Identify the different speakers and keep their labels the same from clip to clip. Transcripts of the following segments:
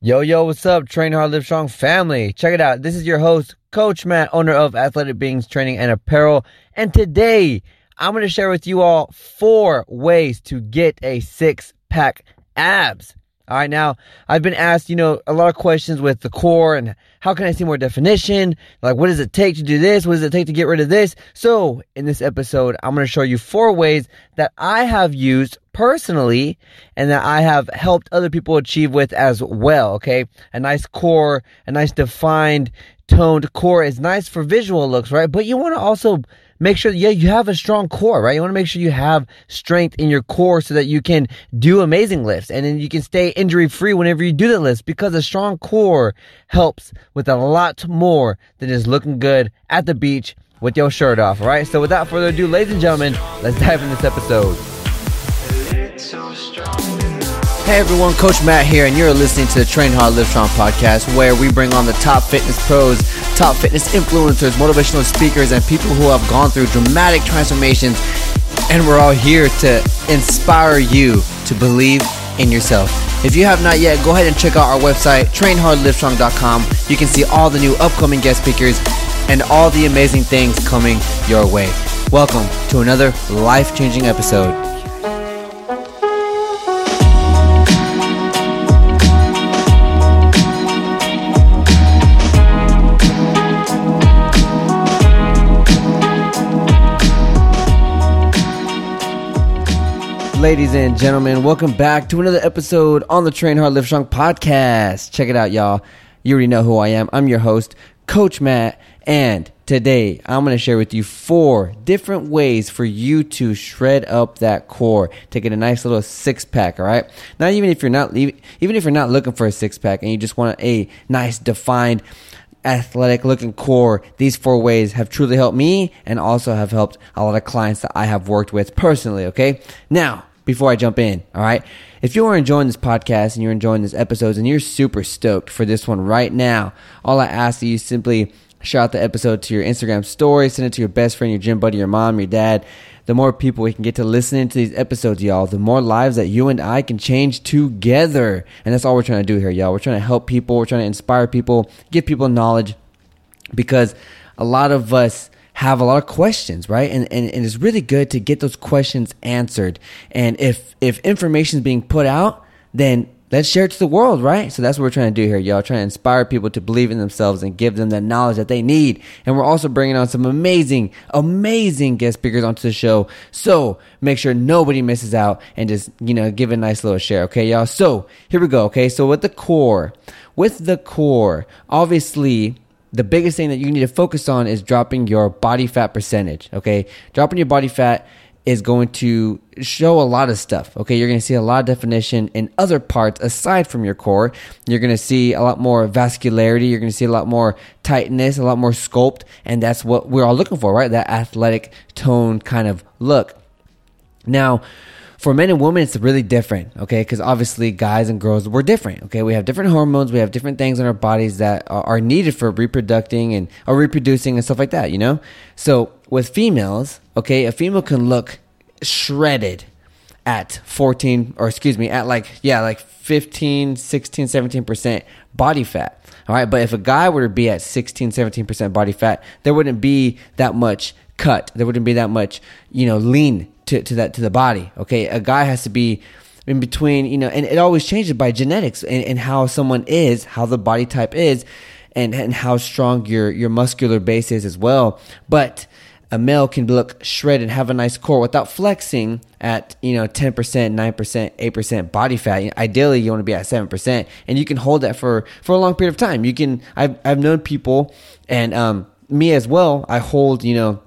Speaker 1: Yo, yo, what's up, Train Hard, Live Strong family? Check it out. This is your host, Coach Matt, owner of Athletic Beings Training and Apparel. And today, I'm going to share with you all four ways to get a six pack abs. All right, now I've been asked, you know, a lot of questions with the core and how can I see more definition? Like, what does it take to do this? What does it take to get rid of this? So, in this episode, I'm going to show you four ways that I have used personally and that I have helped other people achieve with as well. Okay. A nice core, a nice defined toned core is nice for visual looks, right? But you want to also make sure, yeah, you have a strong core, right? You want to make sure you have strength in your core so that you can do amazing lifts and then you can stay injury free whenever you do the lifts because a strong core helps with a lot more than just looking good at the beach with your shirt off, right? So without further ado, ladies and gentlemen, let's dive in this episode. Hey everyone, Coach Matt here, and you're listening to the Train Hard Live Strong podcast, where we bring on the top fitness pros, top fitness influencers, motivational speakers, and people who have gone through dramatic transformations. And we're all here to inspire you to believe in yourself. If you have not yet, go ahead and check out our website, trainhardlivestrong.com. You can see all the new upcoming guest speakers and all the amazing things coming your way. Welcome to another life changing episode. Ladies and gentlemen, welcome back to another episode on the Train Hard Live Strong podcast. Check it out, y'all. You already know who I am. I'm your host, Coach Matt, and today I'm going to share with you four different ways for you to shred up that core to get a nice little six pack. All right. Now, even if you're not even if you're not looking for a six pack and you just want a nice defined athletic looking core, these four ways have truly helped me and also have helped a lot of clients that I have worked with personally. Okay. Now, before I jump in, all right? If you are enjoying this podcast and you're enjoying this episodes and you're super stoked for this one right now, all I ask that you simply shout out the episode to your Instagram story, send it to your best friend, your gym buddy, your mom, your dad. The more people we can get to listening to these episodes, y'all, the more lives that you and I can change together. And that's all we're trying to do here, y'all. We're trying to help people, we're trying to inspire people, give people knowledge because a lot of us have a lot of questions, right? And, and, and it's really good to get those questions answered. And if, if information is being put out, then let's share it to the world, right? So that's what we're trying to do here, y'all. Trying to inspire people to believe in themselves and give them the knowledge that they need. And we're also bringing on some amazing, amazing guest speakers onto the show. So make sure nobody misses out and just, you know, give a nice little share, okay, y'all? So here we go, okay? So with the core, with the core, obviously, the biggest thing that you need to focus on is dropping your body fat percentage. Okay. Dropping your body fat is going to show a lot of stuff. Okay. You're going to see a lot of definition in other parts aside from your core. You're going to see a lot more vascularity. You're going to see a lot more tightness, a lot more sculpt. And that's what we're all looking for, right? That athletic tone kind of look. Now, for men and women, it's really different, okay? Because obviously, guys and girls, we're different, okay? We have different hormones, we have different things in our bodies that are needed for reproducing and or reproducing and stuff like that, you know? So with females, okay, a female can look shredded at 14 or excuse me at like yeah like 15 16 17% body fat all right but if a guy were to be at 16 17% body fat there wouldn't be that much cut there wouldn't be that much you know lean to, to that to the body. Okay, a guy has to be in between, you know, and it always changes by genetics and, and how someone is, how the body type is, and and how strong your your muscular base is as well. But a male can look shredded, and have a nice core without flexing at you know ten percent, nine percent, eight percent body fat. Ideally, you want to be at seven percent, and you can hold that for for a long period of time. You can. I've I've known people, and um, me as well. I hold you know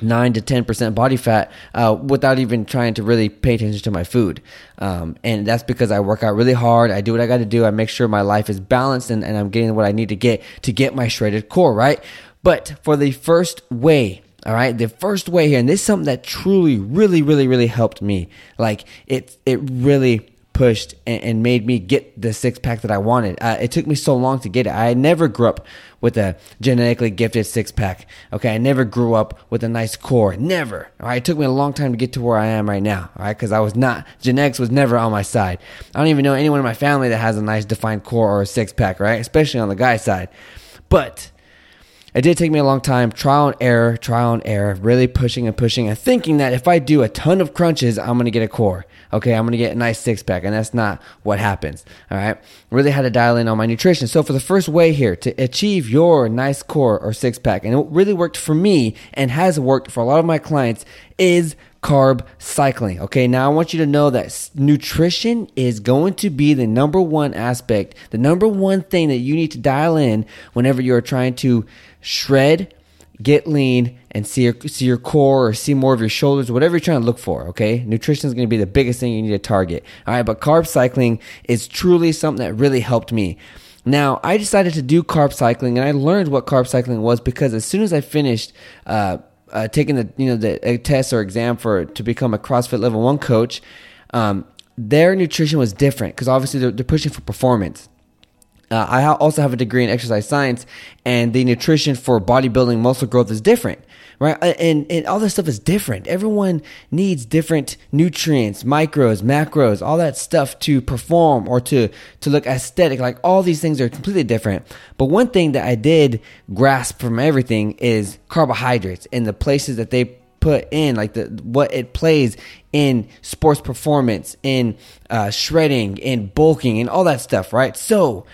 Speaker 1: nine to ten percent body fat uh, without even trying to really pay attention to my food, um, and that's because I work out really hard. I do what I got to do. I make sure my life is balanced and, and I'm getting what I need to get to get my shredded core right. But for the first way, all right, the first way here, and this is something that truly, really, really, really helped me. Like it, it really pushed and, and made me get the six pack that I wanted. Uh, it took me so long to get it. I never grew up with a genetically gifted six pack. Okay, I never grew up with a nice core. Never. All right, it took me a long time to get to where I am right now. All right, because I was not genetics was never on my side. I don't even know anyone in my family that has a nice defined core or a six pack. Right, especially on the guy side. But it did take me a long time, trial and error, trial and error, really pushing and pushing and thinking that if I do a ton of crunches, I'm to get a core. Okay, I'm to get a nice six pack. And that's not what happens. All right. Really had to dial in on my nutrition. So for the first way here to achieve your nice core or six pack, and it really worked for me and has worked for a lot of my clients is carb cycling. Okay, now I want you to know that nutrition is going to be the number one aspect, the number one thing that you need to dial in whenever you're trying to shred, get lean, and see your, see your core or see more of your shoulders, whatever you're trying to look for. Okay, nutrition is going to be the biggest thing you need to target. All right, but carb cycling is truly something that really helped me. Now, I decided to do carb cycling, and I learned what carb cycling was because as soon as I finished, uh, uh, taking the you know the test or exam for to become a CrossFit Level One coach, um, their nutrition was different because obviously they're, they're, pushing for performance. Uh, I also have a degree in exercise science, and the nutrition for bodybuilding muscle growth is different right? Uh, and, and all this stuff is different. Everyone needs different nutrients, micros, macros, all that stuff to perform or to, to look aesthetic. Like all these things are completely different. But one thing that I did grasp from everything is carbohydrates and the places that they put in, like the what it plays in sports performance, in uh, shredding, in bulking, and all that stuff, right? So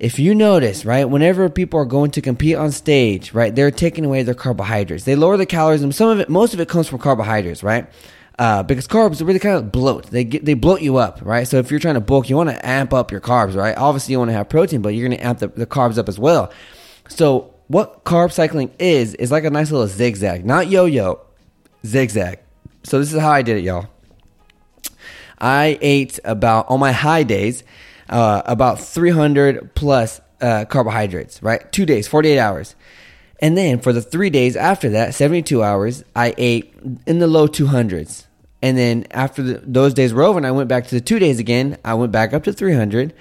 Speaker 1: if you notice, right, whenever people are going to compete on stage, right, they're taking away their carbohydrates. They lower the calories, and some of it, most of it comes from carbohydrates, right? Uh, because carbs really kind of bloat. They get, they bloat you up, right? So if you're trying to bulk, you want to amp up your carbs, right? Obviously, you want to have protein, but you're going to amp the, the carbs up as well. So what carb cycling is is like a nice little zigzag, not yo-yo, zigzag. So this is how I did it, y'all. I ate about on my high days uh, about 300 plus uh, carbohydrates, right? Two days, 48 hours. And then for the three days after that, 72 hours, I ate in the low 200s. And then after the, those days were over and I went back to the two days again, I went back up to 300.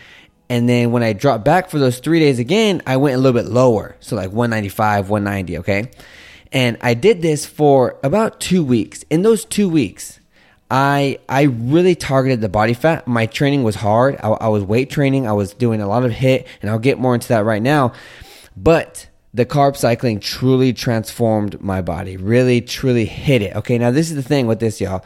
Speaker 1: And then when I dropped back for those three days again, I went a little bit lower. So like 195, 190, okay? And I did this for about two weeks. In those two weeks, I I really targeted the body fat. My training was hard. I, I, was weight training. I was doing a lot of HIIT, and I'll get more into that right now. But the carb cycling truly transformed my body. Really, truly hit it. Okay, now this is the thing with this, y'all.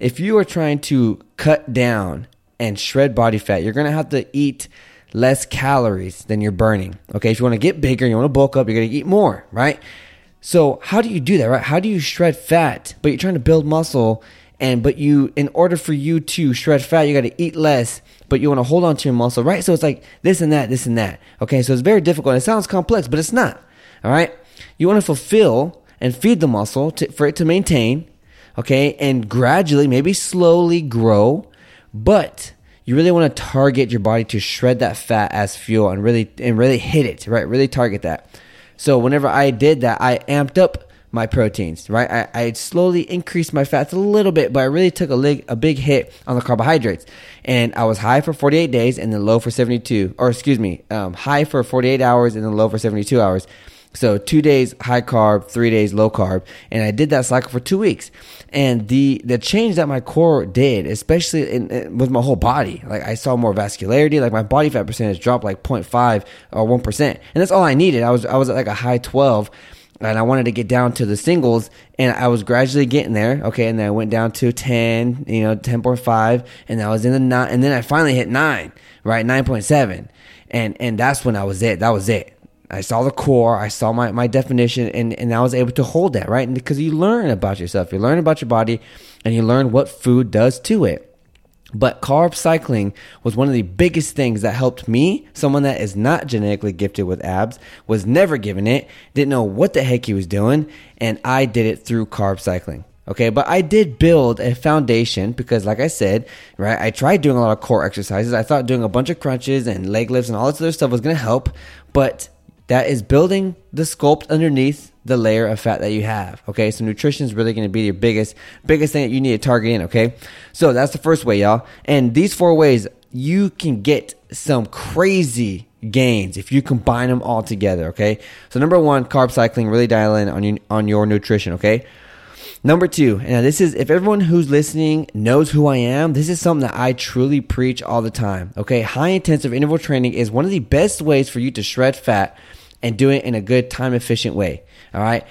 Speaker 1: If you are trying to cut down and shred body fat, you're gonna have to eat less calories than you're burning. Okay, if you want to get bigger, you want to bulk up, you're gonna eat more, right? So how do you do that, right? How do you shred fat, but you're trying to build muscle? And but you in order for you to shred fat you got to eat less but you want to hold on to your muscle right? So it's like this and that this and that. Okay so it's very difficult. It sounds complex but it's not all right? You want to fulfill and feed the muscle to, for it to maintain okay? And gradually maybe slowly grow but you really want to target your body to shred that fat as fuel and really and really hit it right? Really target that. So whenever i did that i amped up my proteins, right? I, I slowly increased my fats a little bit, but I really took a, lig- a big hit on the carbohydrates. And I was high for 48 days and then low for 72, or excuse me, um, high for 48 hours and then low for 72 hours. So two days high carb, three days low carb, and I did that cycle for two weeks. And the the change that my core did, especially in, in, with my whole body, like I saw more vascularity, like my body fat percentage dropped like 0.5 or one percent, and that's all I needed. I was I was at like a high 12, and I wanted to get down to the singles, and I was gradually getting there. Okay, and then I went down to ten, you know, ten point five, and I was in the nine, and then I finally hit nine, right, nine point seven, and and that's when I was it. That was it. I saw the core, I saw my, my definition, and, and I was able to hold that, right? And because you learn about yourself, you learn about your body, and you learn what food does to it. But carb cycling was one of the biggest things that helped me, someone that is not genetically gifted with abs, was never given it, didn't know what the heck he was doing, and I did it through carb cycling. Okay, but I did build a foundation because, like I said, right, I tried doing a lot of core exercises. I thought doing a bunch of crunches and leg lifts and all this other stuff was gonna help, but that is building the sculpt underneath the layer of fat that you have. Okay, so nutrition is really going to be your biggest biggest thing that you need to target in. Okay, so that's the first way, y'all. And these four ways, you can get some crazy gains if you combine them all together. Okay, so number one, carb cycling, really dial in on your on your nutrition. Okay. Number two, and this is if everyone who's listening knows who I am, this is something that I truly preach all the time. Okay, high intensive interval training is one of the best ways for you to shred fat and do it in a good time efficient way. All right.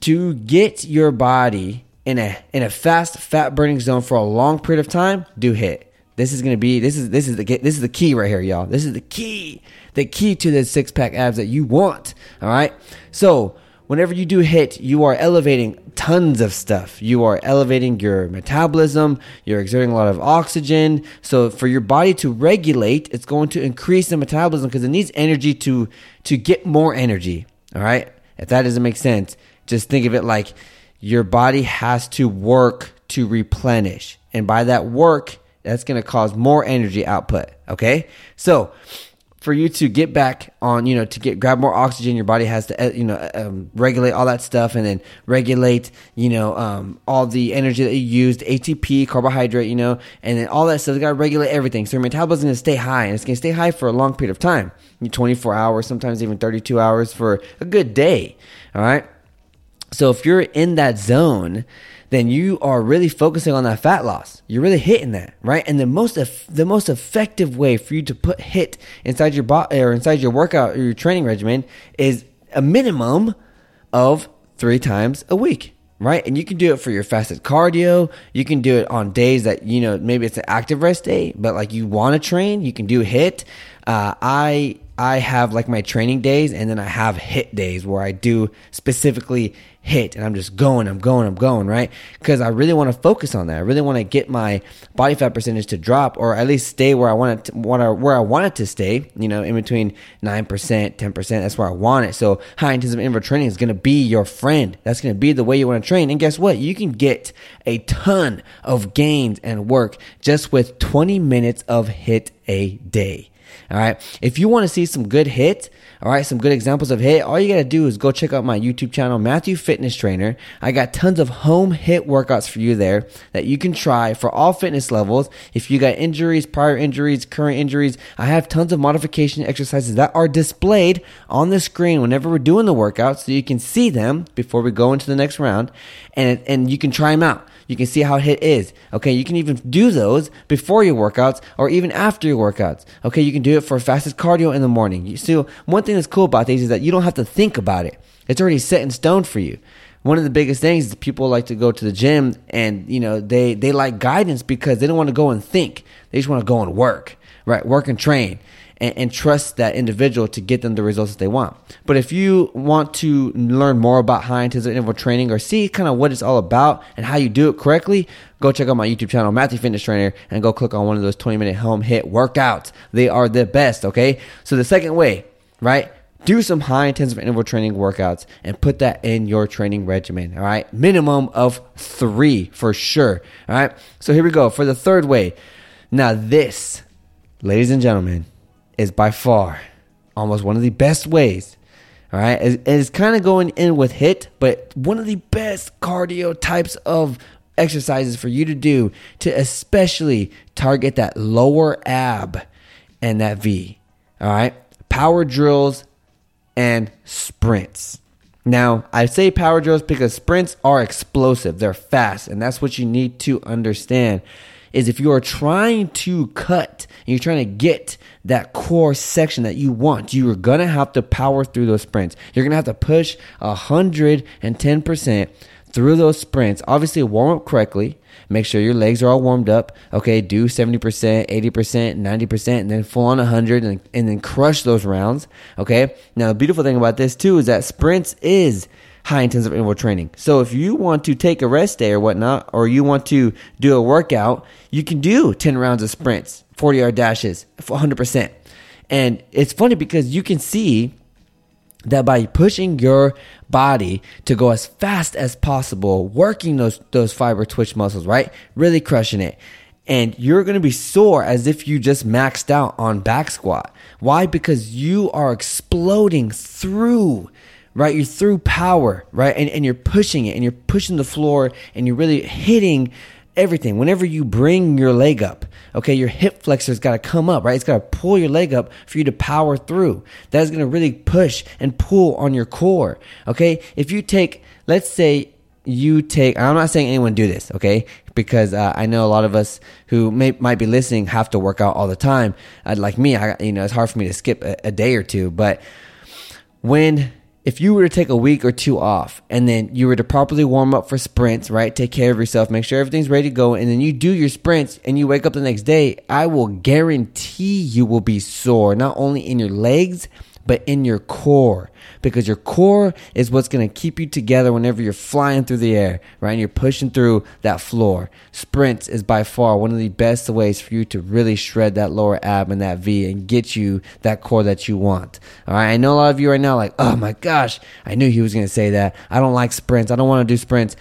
Speaker 1: To get your body in a in a fast fat burning zone for a long period of time, do HIIT. This is gonna be this is this is the this is the key right here, y'all. This is the key, the key to the six pack abs that you want. All right. So whenever you do HIIT, you are elevating tons of stuff. You are elevating your metabolism, you're exerting a lot of oxygen. So for your body to regulate, it's going to increase the metabolism because it needs energy to to get more energy. All right? If that doesn't make sense, just think of it like your body has to work to replenish. And by that work, that's going to cause more energy output, okay? So, for you to get back on, you know, to get grab more oxygen, your body has to, uh, you know, um, regulate all that stuff, and then regulate, you know, um, all the energy that you used, ATP, carbohydrate, you know, and then all that stuff. You got to regulate everything, so your metabolism is going to stay high, and it's going to stay high for a long period of time, 24 hours, sometimes even 32 hours for a good day. All right. So if you're in that zone, then you are really focusing on that fat loss. You're really hitting that, right? And the most the most effective way for you to put HIIT inside your body or inside your workout or your training regimen is a minimum of three times a week, right? And you can do it for your fasted cardio. You can do it on days that you know maybe it's an active rest day, but like you want to train, you can do HIIT. Uh, I I have like my training days and then I have HIIT days where I do specifically HIIT and I'm just going, I'm going, I'm going, right? Because I really want to focus on that. I really want to get my body fat percentage to drop or at least stay where I want it to, where I want it to stay, you know, in between 9%, 10%. That's where I want it. So high intensive interval training is going to be your friend. That's going to be the way you want to train. And guess what? You can get a ton of gains and work just with 20 minutes of HIIT a day. All right. If you want to see some good HIIT, all right, some good examples of HIIT, all you got to do is go check out my YouTube channel, Matthew Fitness Trainer. I got tons of home HIIT workouts for you there that you can try for all fitness levels. If you got injuries, prior injuries, current injuries, I have tons of modification exercises that are displayed on the screen whenever we're doing the workout so you can see them before we go into the next round and, and you can try them out. You can see how HIIT is. Okay, you can even do those before your workouts or even after your workouts. Okay, you can do it for fastest cardio in the morning. You see, one thing that's cool about these is that you don't have to think about it. It's already set in stone for you. One of the biggest things is people like to go to the gym and you know they they like guidance because they don't want to go and think. They just want to go and work, right? Work and train and, and, trust that individual to get them the results that they want. But if you want to learn more about high intensity interval training or see kind of what it's all about and how you do it correctly, go check out my YouTube channel, Matthew Fitness Trainer, and go click on one of those 20 minute home HIIT workouts. They are the best, okay? So the second way, right? do some high intensive interval training workouts and put that in your training regimen. All right. Minimum of three for sure. All right. So here we go for the third way. Now, this, ladies and gentlemen, is by far almost one of the best ways. All right, it's kind of going in with HIIT, but one of the best cardio types of exercises for you to do to especially target that lower ab and that V. All right, power drills and sprints. Now, I say power drills because sprints are explosive, they're fast, and that's what you need to understand is if you are trying to cut and you're trying to get that core section that you want, you are gonna have to power through those sprints. You're gonna have to push 110% through those sprints. Obviously, warm up correctly. Make sure your legs are all warmed up. Okay, do 70%, 80%, 90%, and then full on 100 and, and then crush those rounds. Okay, now the beautiful thing about this too is that sprints is high intensive interval training. So if you want to take a rest day or whatnot, or you want to do a workout, you can do 10 rounds of sprints, 40 yard dashes, 100%. And it's funny because you can see that by pushing your body to go as fast as possible, working those, those fiber twitch muscles, right? Really crushing it and you're going to be sore as if you just maxed out on back squat. Why? Because you are exploding through, right? You're through power, right? And, and you're pushing it and you're pushing the floor and you're really hitting everything. Whenever you bring your leg up, okay, your hip flexor's got to come up, right? It's got to pull your leg up for you to power through. That is going to really push and pull on your core, okay? If you take, let's say, you take i'm not saying anyone do this okay because uh, i know a lot of us who may, might be listening have to work out all the time uh, like me i you know it's hard for me to skip a, a day or two but when if you were to take a week or two off and then you were to properly warm up for sprints right take care of yourself make sure everything's ready to go and then you do your sprints and you wake up the next day i will guarantee you will be sore not only in your legs but in your core because your core is what's going to keep you together whenever you're flying through the air, right? And you're pushing through that floor. Sprints is by far one of the best ways for you to really shred that lower ab and that V and get you that core that you want. All right. I know a lot of you right now, like, oh my gosh, I knew he was going to say that. I don't like sprints. I don't want to do sprints.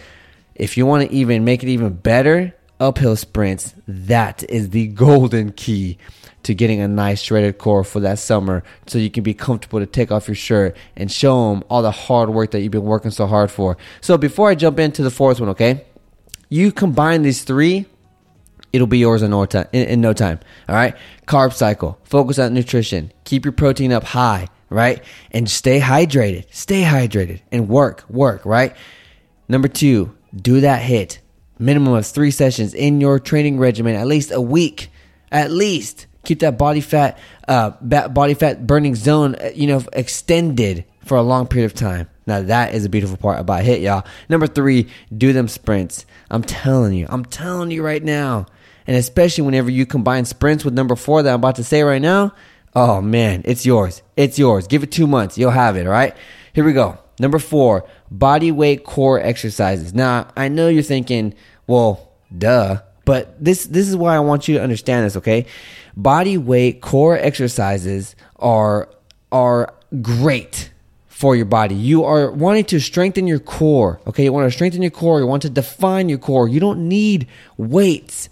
Speaker 1: If you want to even make it even better, uphill sprints, that is the golden key to getting a nice shredded core for that summer so you can be comfortable to take off your shirt and show them all the hard work that you've been working so hard for. So before I jump into the fourth one, okay? You combine these three, it'll be yours in no time. In, no time. All right. Carb cycle. Focus on nutrition. Keep your protein up high. Right. And stay hydrated. Stay hydrated and work. Work. Right. Number two. Do that HIIT. Minimum of three sessions in your training regimen. At least a week. At least keep that body fat uh, body fat burning zone uh, you know extended for a long period of time. Now that is a beautiful part about HIIT, y'all. Number three do them sprints. I'm telling you i'm telling you right now. And especially whenever you combine sprints with number four that i'm about to say right now oh man it's yours. It's yours. Give it two months. You'll have it all right? Here we go. Number four body weight core exercises. Now i know you're thinking well duh but this this is why I want you to understand this, okay? Body weight core exercises are are great for your body. You are wanting to strengthen your core, okay? You want to strengthen your core, you want to define your core. You don't need weights.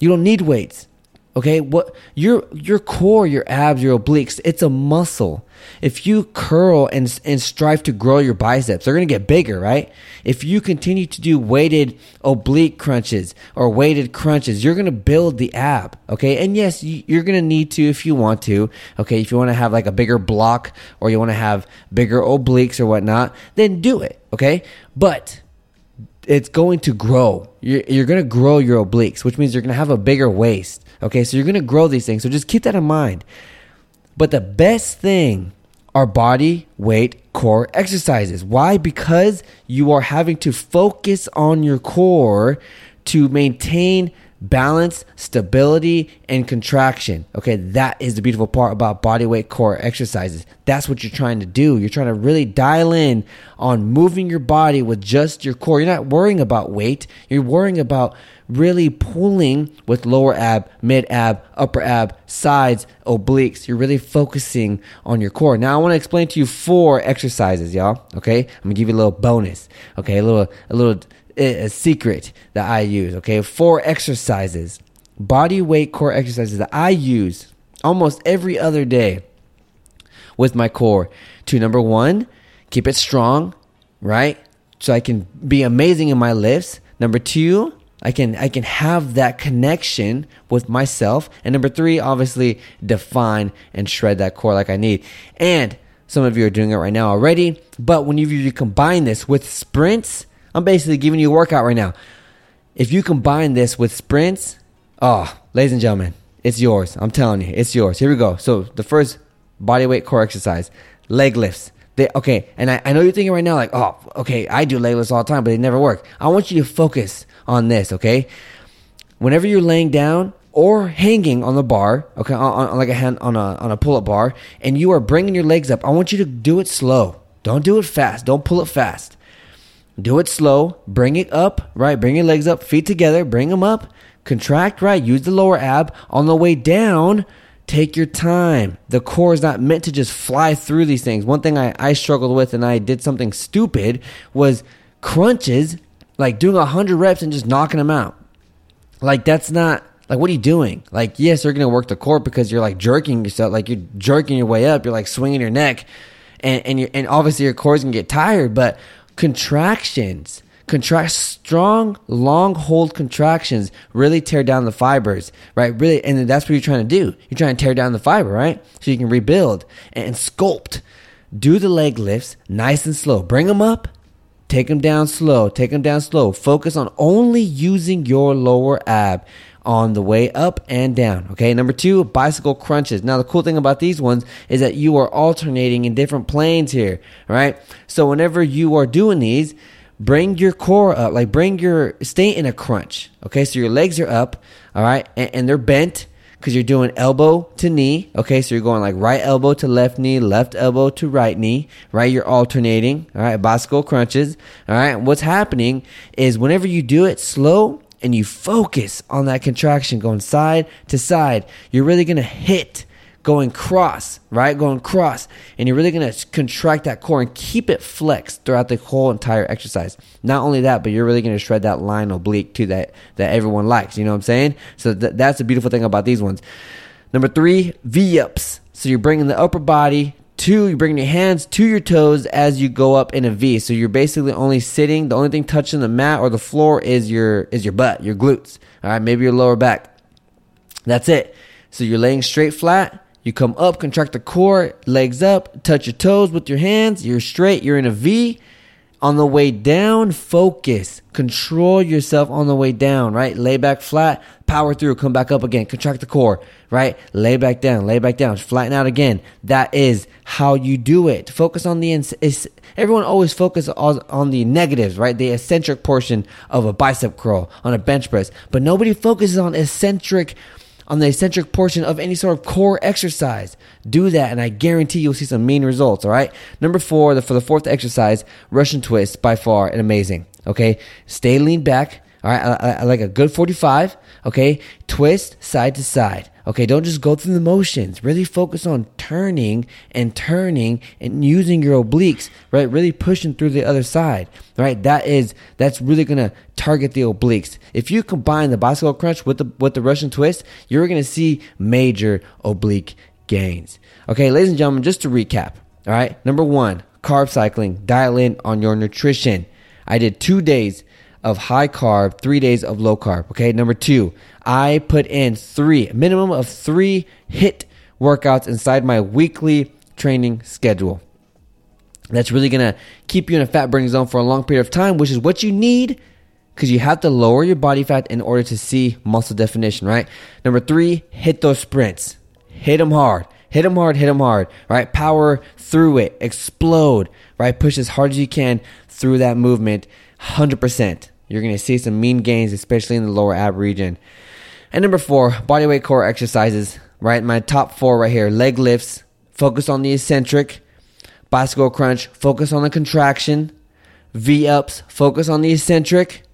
Speaker 1: You don't need weights. Okay, what your your core, your abs, your obliques, it's a muscle. If you curl and and strive to grow your biceps, they're going to get bigger, right? If you continue to do weighted oblique crunches or weighted crunches, you're going to build the ab, okay? And yes, you're going to need to if you want to, okay? If you want to have like a bigger block or you want to have bigger obliques or whatnot, then do it, okay? But it's going to grow. You're, you're going to grow your obliques, which means you're going to have a bigger waist. Okay, so you're to grow these things. So just keep that in mind. But the best thing are body weight core exercises. Why? Because you are having to focus on your core to maintain balance, stability, and contraction. Okay, that is the beautiful part about body weight core exercises. That's what you're trying to do. You're trying to really dial in on moving your body with just your core. You're not worrying about weight, you're worrying about really pulling with lower ab, mid ab, upper ab, sides, obliques. You're really focusing on your core. Now I want to explain to you four exercises, y'all. Okay, I'm gonna give you a little bonus. Okay, a little, a little eh, a secret that I use. Okay, four exercises, body weight core exercises that I use almost every other day with my core. To number one, keep it strong, right? So I can be amazing in my lifts. Number two, I can I can have that connection with myself. And number three, obviously define and shred that core like I need. And some of you are doing it right now already. But when you, combine this with sprints, I'm basically giving you a workout right now. If you combine this with sprints, oh, ladies and gentlemen, it's yours. I'm telling you, it's yours. Here we go. So the first body weight core exercise, leg lifts. They, okay, and I, I know you're thinking right now, like, oh, okay, I do leg lifts all the time, but they never work. I want you to focus on this, okay? Whenever you're laying down or hanging on the bar, okay, on, on like a hand on a on a pull-up bar, and you are bringing your legs up, I want you to do it slow. Don't do it fast. Don't pull it fast. Do it slow. Bring it up, right? Bring your legs up, feet together, bring them up. Contract, right? Use the lower ab. On the way down, take your time. The core is not meant to just fly through these things. One thing I, I struggled with and I did something stupid was crunches, like doing 100 reps and just knocking them out. Like that's not Like, what are you doing? Like, yes, you're going to work the core because you're like jerking yourself, like you're jerking your way up. You're like swinging your neck, and and, you and obviously your core's going to get tired. But contractions, contract strong, long hold contractions really tear down the fibers, right? Really, and that's what you're trying to do. You're trying to tear down the fiber, right? So you can rebuild and sculpt. Do the leg lifts nice and slow. Bring them up, take them down slow. Take them down slow. Focus on only using your lower ab on the way up and down. Okay. Number two, bicycle crunches. Now, the cool thing about these ones is that you are alternating in different planes here. Right. So whenever you are doing these, bring your core up, like bring your, stay in a crunch. Okay. So your legs are up. All right. And, and they're bent because you're doing elbow to knee. Okay, so you're going like right elbow to left knee, left elbow to right knee, right? You're alternating. All right, bicycle crunches. All right, what's happening is whenever you do it slow and you focus on that contraction going side to side, you're really gonna hit going cross, right? Going cross. And you're really going to contract that core and keep it flexed throughout the whole entire exercise. Not only that, but you're really going to shred that line oblique too that, that everyone likes. You know what I'm saying? So th- that's the beautiful thing about these ones. Number three, V ups. So you're bringing the upper body to, you're bringing your hands to your toes as you go up in a V. So you're basically only sitting. The only thing touching the mat or the floor is your, is your butt, your glutes. All right. Maybe your lower back. That's it. So you're laying straight flat you come up, contract the core, legs up, touch your toes with your hands. You're straight. You're in a V. On the way down, focus. Control yourself on the way down, right? Lay back flat, power through, come back up again. Contract the core, right? Lay back down, lay back down, flatten out again. That is how you do it. Focus on the, ins- everyone always focus on, on the negatives, right? The eccentric portion of a bicep curl on a bench press, but nobody focuses on eccentric on the eccentric portion of any sort of core exercise. Do that, and I guarantee you'll see some mean results. All right. Number four, the, for the fourth exercise, Russian twist, by far and amazing. Okay, stay lean back. All right, I, I, I like a good 45. Okay, twist side to side. Okay, don't just go through the motions. Really focus on turning and turning and using your obliques, right? Really pushing through the other side, right? That is that's really gonna target the obliques. If you combine the bicycle crunch with the with the Russian twist, you're gonna see major oblique gains. Okay, ladies and gentlemen, just to recap. All right, number one, carb cycling. Dial in on your nutrition. I did two days of high carb, three days of low carb. Okay. Number two, I put in three, minimum of three HIIT workouts inside my weekly training schedule. That's really to keep you in a fat burning zone for a long period of time, which is what you need because you have to lower your body fat in order to see muscle definition, right? Number three, hit those sprints. Hit them hard. Hit them hard, hit them hard, right? Power through it, explode, right? Push as hard as you can through that movement, 100%. You're to see some mean gains, especially in the lower ab region. And number four, bodyweight core exercises, right? My top four right here leg lifts, focus on the eccentric, bicycle crunch, focus on the contraction, V ups, focus on the eccentric,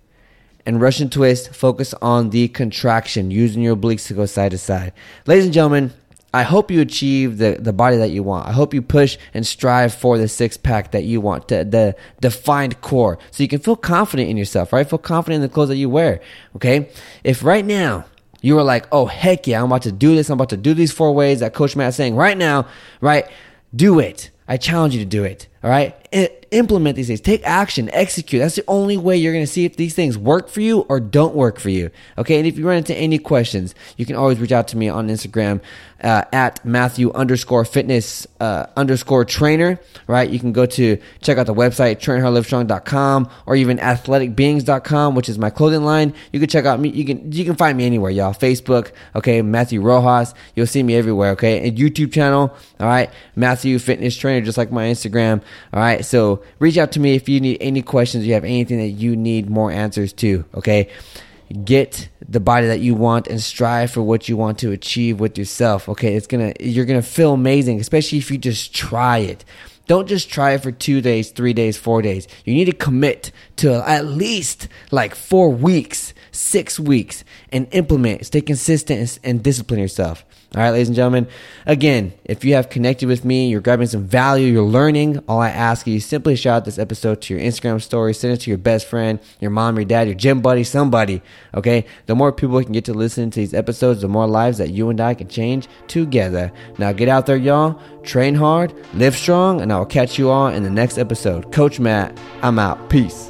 Speaker 1: and Russian twist, focus on the contraction, using your obliques to go side to side. Ladies and gentlemen, I hope you achieve the, the body that you want. I hope you push and strive for the six pack that you want, the, the defined core, so you can feel confident in yourself, right? Feel confident in the clothes that you wear, okay? If right now you were like, oh, heck yeah, I'm about to do this, I'm about to do these four ways that Coach Matt's saying right now, right? Do it. I challenge you to do it, all right? implement these things. Take action. Execute. That's the only way you're going to see if these things work for you or don't work for you. Okay. And if you run into any questions, you can always reach out to me on Instagram uh, at Matthew underscore fitness uh, underscore trainer. Right. You can go to check out the website trainhardlivestrong.com or even athleticbeings.com, which is my clothing line. You can check out me. You can you can find me anywhere, y'all. Facebook. Okay. Matthew Rojas. You'll see me everywhere. Okay. And YouTube channel. All right. Matthew Fitness Trainer, just like my Instagram. All right. So reach out to me if you need any questions, you have anything that you need more answers to. Okay. Get the body that you want and strive for what you want to achieve with yourself. Okay. It's gonna, you're gonna feel amazing, especially if you just try it. Don't just try it for two days, three days, four days. You need to commit to at least like four weeks, six weeks, and implement. Stay consistent and, and discipline yourself. All right, ladies and gentlemen. Again, if you have connected with me, you're grabbing some value, you're learning, all I ask is you simply shout out this episode to your Instagram story, send it to your best friend, your mom, your dad, your gym buddy, somebody. Okay? The more people can get to listen to these episodes, the more lives that you and I can change together. Now get out there, y'all. Train hard, live strong, and I'll catch you all in the next episode. Coach Matt, I'm out. Peace.